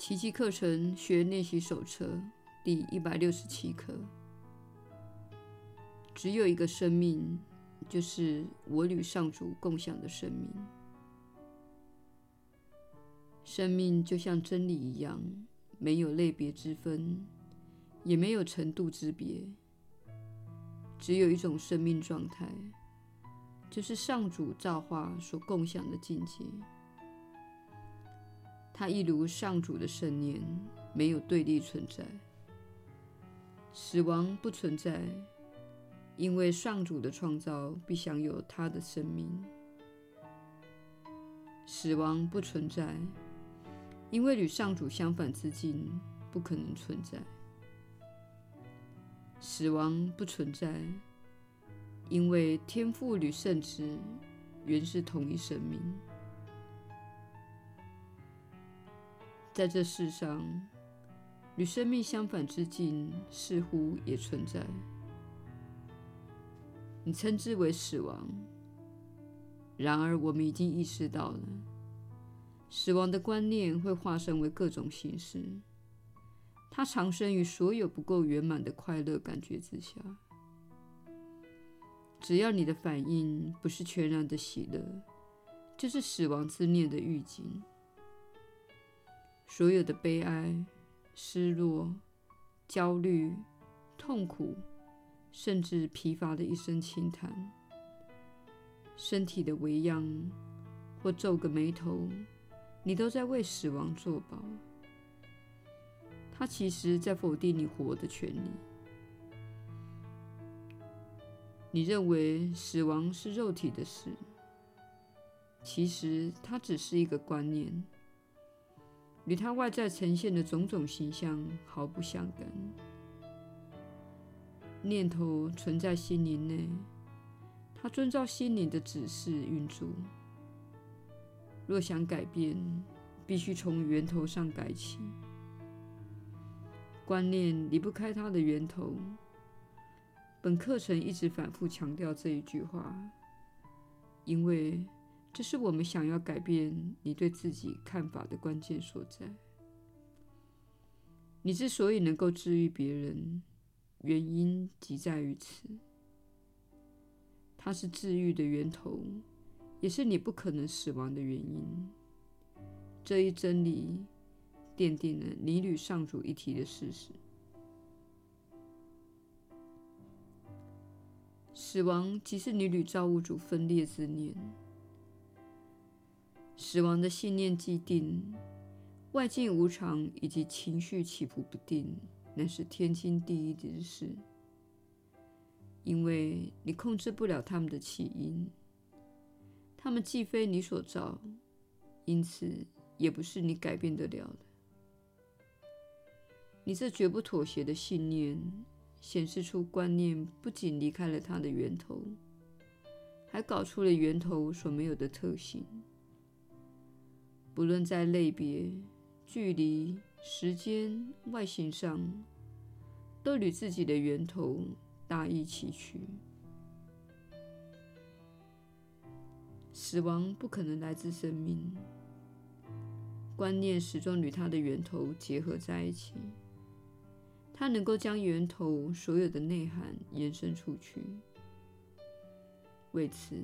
奇迹课程学练习手册第一百六十七课。只有一个生命，就是我与上主共享的生命。生命就像真理一样，没有类别之分，也没有程度之别。只有一种生命状态，就是上主造化所共享的境界。它一如上主的圣念，没有对立存在。死亡不存在，因为上主的创造必享有他的生命。死亡不存在，因为与上主相反之境不可能存在。死亡不存在，因为天赋与圣子原是同一生命。在这世上，与生命相反之境似乎也存在。你称之为死亡，然而我们已经意识到了，死亡的观念会化身为各种形式。它藏身于所有不够圆满的快乐感觉之下。只要你的反应不是全然的喜乐，就是死亡之念的预警。所有的悲哀、失落、焦虑、痛苦，甚至疲乏的一声轻叹，身体的微恙或皱个眉头，你都在为死亡作保。他其实在否定你活的权利。你认为死亡是肉体的事，其实它只是一个观念。与他外在呈现的种种形象毫不相干。念头存在心灵内，他遵照心灵的指示运作。若想改变，必须从源头上改起。观念离不开它的源头。本课程一直反复强调这一句话，因为，这是我们想要改变你对自己看法的关键所在。你之所以能够治愈别人，原因即在于此。它是治愈的源头，也是你不可能死亡的原因。这一真理奠定了你与上主一体的事实。死亡即是你与造物主分裂之念。死亡的信念既定，外境无常以及情绪起伏不定，乃是天经地义之事。因为你控制不了他们的起因，他们既非你所造，因此也不是你改变得了的。你这绝不妥协的信念，显示出观念不仅离开了它的源头，还搞出了源头所没有的特性。不论在类别、距离、时间、外形上，都与自己的源头大异其趣。死亡不可能来自生命，观念始终与它的源头结合在一起。它能够将源头所有的内涵延伸出去，为此，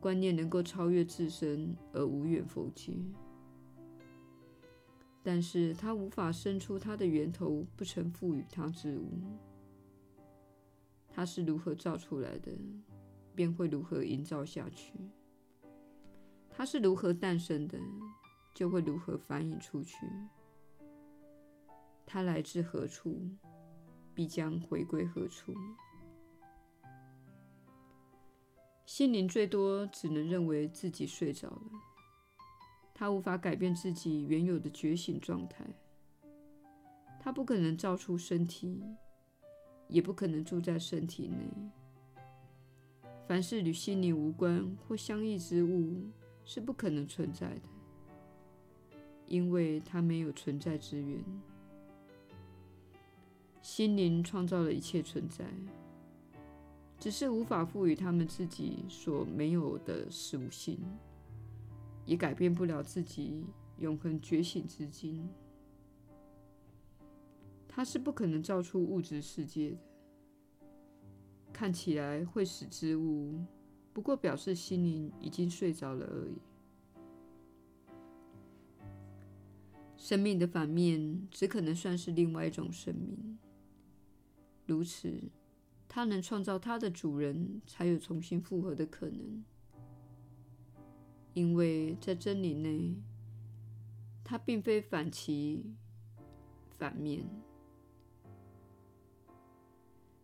观念能够超越自身而无远弗届，但是它无法生出它的源头不曾赋予它之物。它是如何造出来的，便会如何营造下去；它是如何诞生的，就会如何繁衍出去。它来自何处，必将回归何处。心灵最多只能认为自己睡着了，他无法改变自己原有的觉醒状态。他不可能造出身体，也不可能住在身体内。凡是与心灵无关或相异之物是不可能存在的，因为它没有存在之源。心灵创造了一切存在。只是无法赋予他们自己所没有的属性，也改变不了自己永恒觉醒之境。它是不可能造出物质世界的。看起来会死之物，不过表示心灵已经睡着了而已。生命的反面，只可能算是另外一种生命。如此，它能创造它的主人，才有重新复合的可能。因为在真理内，它并非反其反面。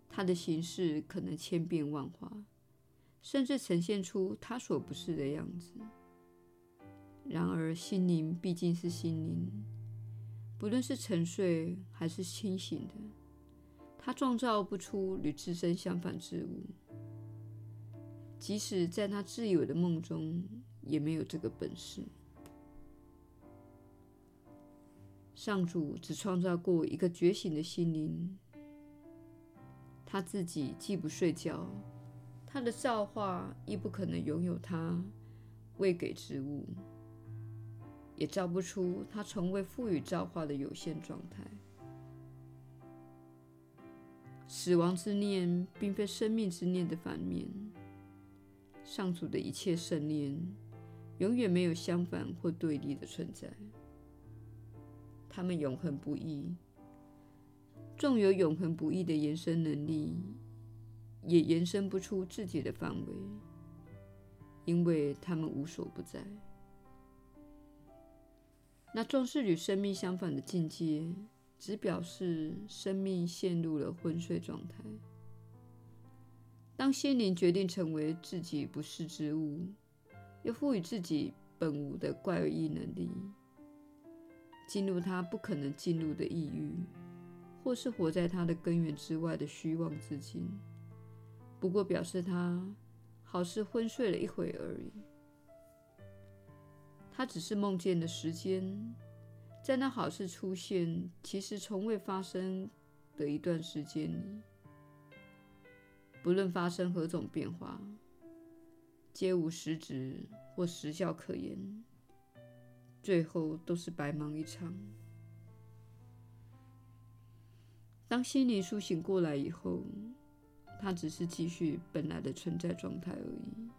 它的形式可能千变万化，甚至呈现出它所不是的样子。然而，心灵毕竟是心灵，不论是沉睡还是清醒的，他创造不出与自身相反之物。即使在他自有的梦中，也没有这个本事。上主只创造过一个觉醒的心灵。他自己既不睡觉，他的造化亦不可能拥有他未给之物，也造不出他从未赋予造化的有限状态。死亡之念并非生命之念的反面。上主的一切圣念永远没有相反或对立的存在，他们永恒不异。纵有永恒不异的延伸能力，也延伸不出自己的范围，因为他们无所不在。那纵是与生命相反的境界，只表示生命陷入了昏睡状态。当心灵决定成为自己不是之物，又赋予自己本无的怪异能力，进入他不可能进入的异域。或是活在他的根源之外的虚妄之境，不过表示他好似昏睡了一会而已。他只是梦见的时间，在那好事出现，其实从未发生的一段时间里，不论发生何种变化，皆无实质或实效可言，最后都是白忙一场。当心灵苏醒过来以后，它只是继续本来的存在状态而已。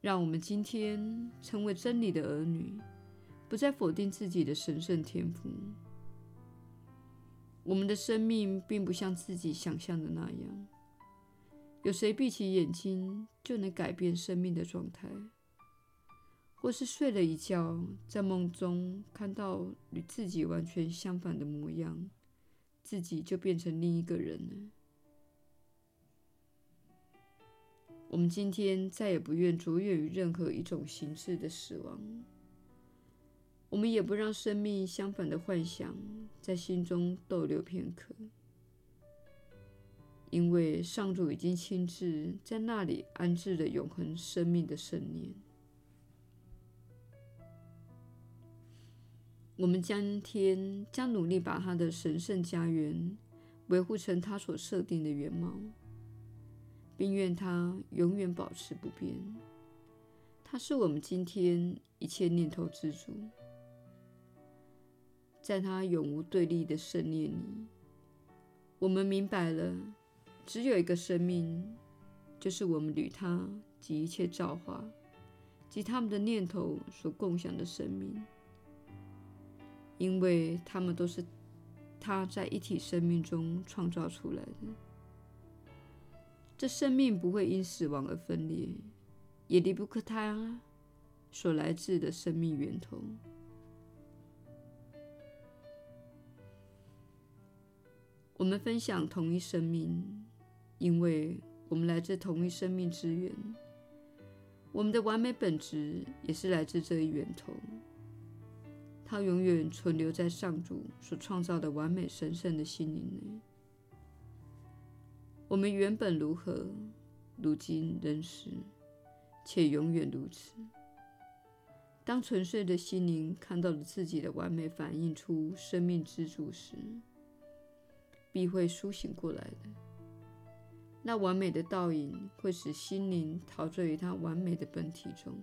让我们今天成为真理的儿女，不再否定自己的神圣天赋。我们的生命并不像自己想象的那样，有谁闭起眼睛就能改变生命的状态？或是睡了一觉，在梦中看到与自己完全相反的模样，自己就变成另一个人了。我们今天再也不愿着眼于任何一种形式的死亡，我们也不让生命相反的幻想在心中逗留片刻，因为上主已经亲自在那里安置了永恒生命的圣念。我们今天将努力把他的神圣家园维护成他所设定的原貌，并愿他永远保持不变。他是我们今天一切念头之主，在他永无对立的圣念里，我们明白了，只有一个生命，就是我们与他及一切造化及他们的念头所共享的生命。因为他们都是他在一体生命中创造出来的，这生命不会因死亡而分裂，也离不开他所来自的生命源头。我们分享同一生命，因为我们来自同一生命之源，我们的完美本质也是来自这一源头。它永远存留在上主所创造的完美神圣的心灵内。我们原本如何，如今仍是，且永远如此。当纯粹的心灵看到了自己的完美反映出生命之主时，必会苏醒过来的。那完美的倒影会使心灵陶醉于它完美的本体中。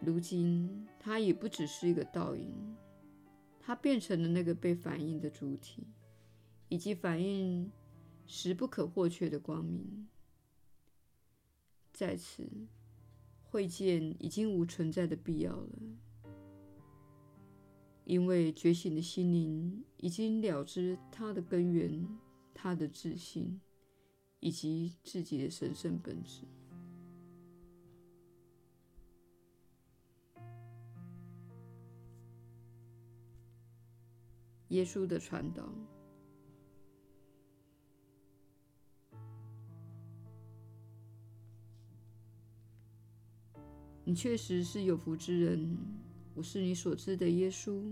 如今，它已不只是一个倒影，它变成了那个被反映的主体，以及反映时不可或缺的光明。在此，会见已经无存在的必要了，因为觉醒的心灵已经了知它的根源、它的自信，以及自己的神圣本质。耶稣的传导，你确实是有福之人。我是你所知的耶稣。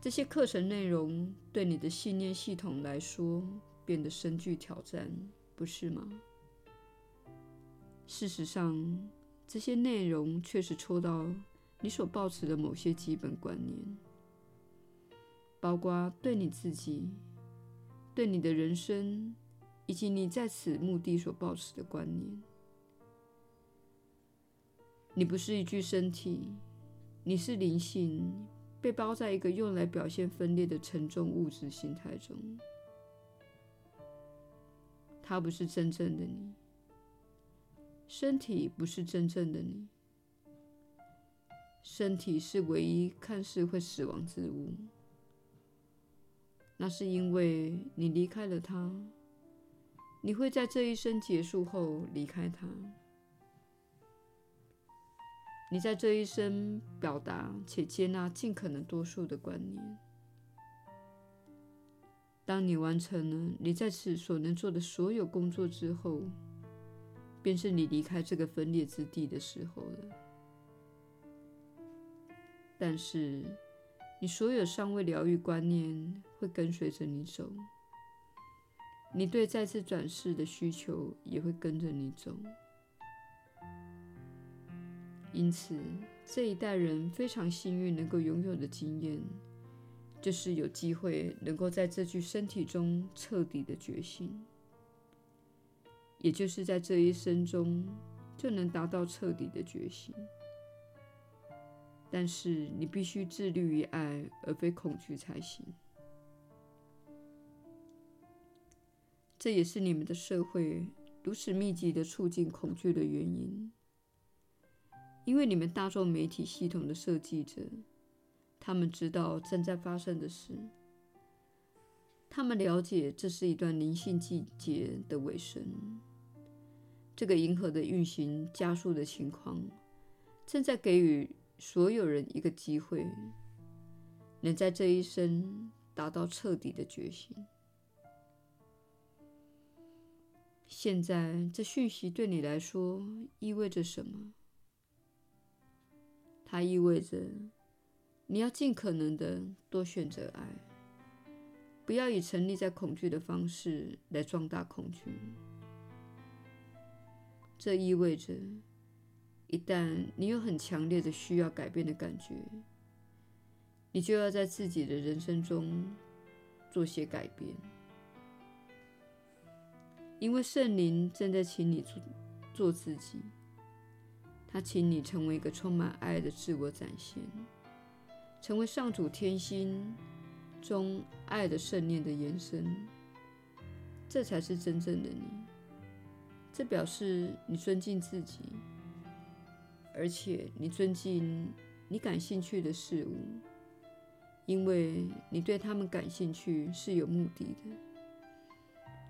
这些课程内容对你的信念系统来说变得深具挑战，不是吗？事实上，这些内容确实戳到你所抱持的某些基本观念。包括对你自己、对你的人生，以及你在此目的所抱持的观念。你不是一具身体，你是灵性，被包在一个用来表现分裂的沉重物质形态中。它不是真正的你，身体不是真正的你，身体是唯一看似会死亡之物。那是因为你离开了它，你会在这一生结束后离开它。你在这一生表达且接纳尽可能多数的观念。当你完成了你在此所能做的所有工作之后，便是你离开这个分裂之地的时候了。但是，你所有尚未疗愈观念会跟随着你走，你对再次转世的需求也会跟着你走。因此，这一代人非常幸运能够拥有的经验，就是有机会能够在这具身体中彻底的觉醒，也就是在这一生中就能达到彻底的觉醒。但是你必须致力于爱，而非恐惧才行。这也是你们的社会如此密集的促进恐惧的原因，因为你们大众媒体系统的设计者，他们知道正在发生的事，他们了解这是一段灵性季节的尾声，这个银河的运行加速的情况正在给予。所有人一个机会，能在这一生达到彻底的觉醒。现在，这讯息对你来说意味着什么？它意味着你要尽可能的多选择爱，不要以沉溺在恐惧的方式来壮大恐惧。这意味着。一旦你有很强烈的需要改变的感觉，你就要在自己的人生中做些改变，因为圣灵正在请你做做自己，他请你成为一个充满爱的自我展现，成为上主天心中爱的圣念的延伸，这才是真正的你。这表示你尊敬自己。而且你尊敬你感兴趣的事物，因为你对他们感兴趣是有目的的。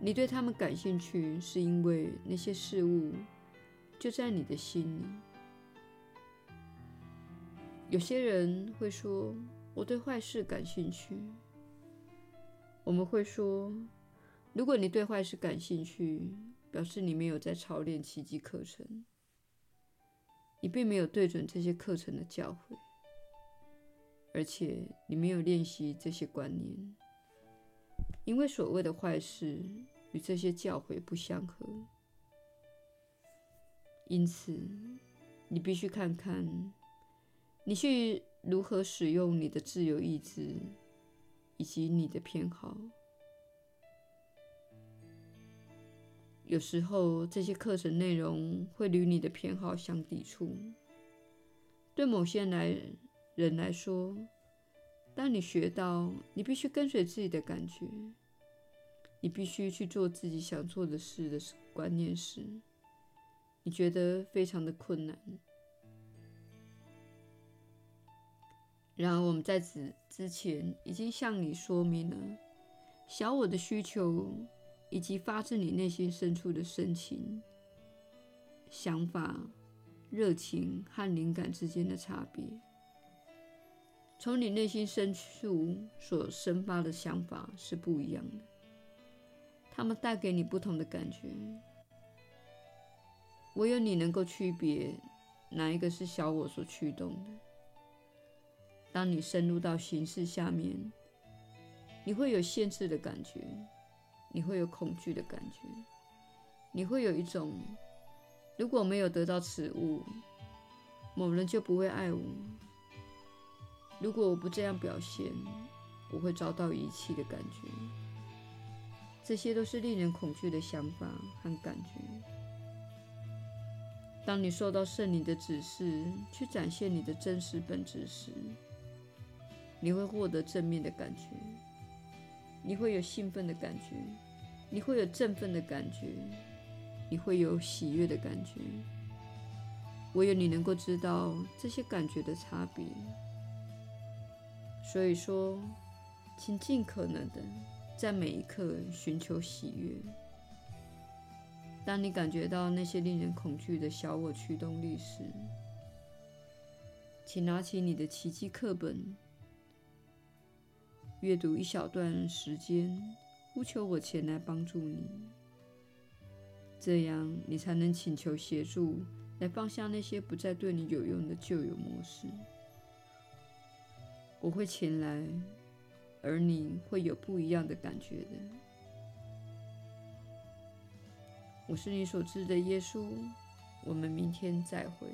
你对他们感兴趣，是因为那些事物就在你的心里。有些人会说：“我对坏事感兴趣。”我们会说：“如果你对坏事感兴趣，表示你没有在操练奇迹课程。”你并没有对准这些课程的教诲，而且你没有练习这些观念，因为所谓的坏事与这些教诲不相合。因此，你必须看看你去如何使用你的自由意志以及你的偏好。有时候，这些课程内容会与你的偏好相抵触。对某些来人来说，当你学到你必须跟随自己的感觉，你必须去做自己想做的事的观念时，你觉得非常的困难。然而，我们在此之前已经向你说明了小我的需求，以及发自你内心深处的深情、想法、热情和灵感之间的差别。从你内心深处所生发的想法是不一样的，它们带给你不同的感觉。唯有你能够区别哪一个是小我所驱动的。当你深入到形式下面，你会有限制的感觉，你会有恐惧的感觉，你会有一种如果没有得到此物，某人就不会爱我。如果我不这样表现，我会遭到遗弃的感觉。这些都是令人恐惧的想法和感觉。当你受到圣灵的指示去展现你的真实本质时，你会获得正面的感觉，你会有兴奋的感觉，你会有振奋的感觉，你会有喜悦的感觉。唯有你能够知道这些感觉的差别。所以说，请尽可能的在每一刻寻求喜悦。当你感觉到那些令人恐惧的小我驱动力时，请拿起你的奇迹课本，阅读一小段时间，呼求我前来帮助你。这样，你才能请求协助，来放下那些不再对你有用的旧有模式。我会前来，而你会有不一样的感觉的。我是你所知的耶稣，我们明天再会。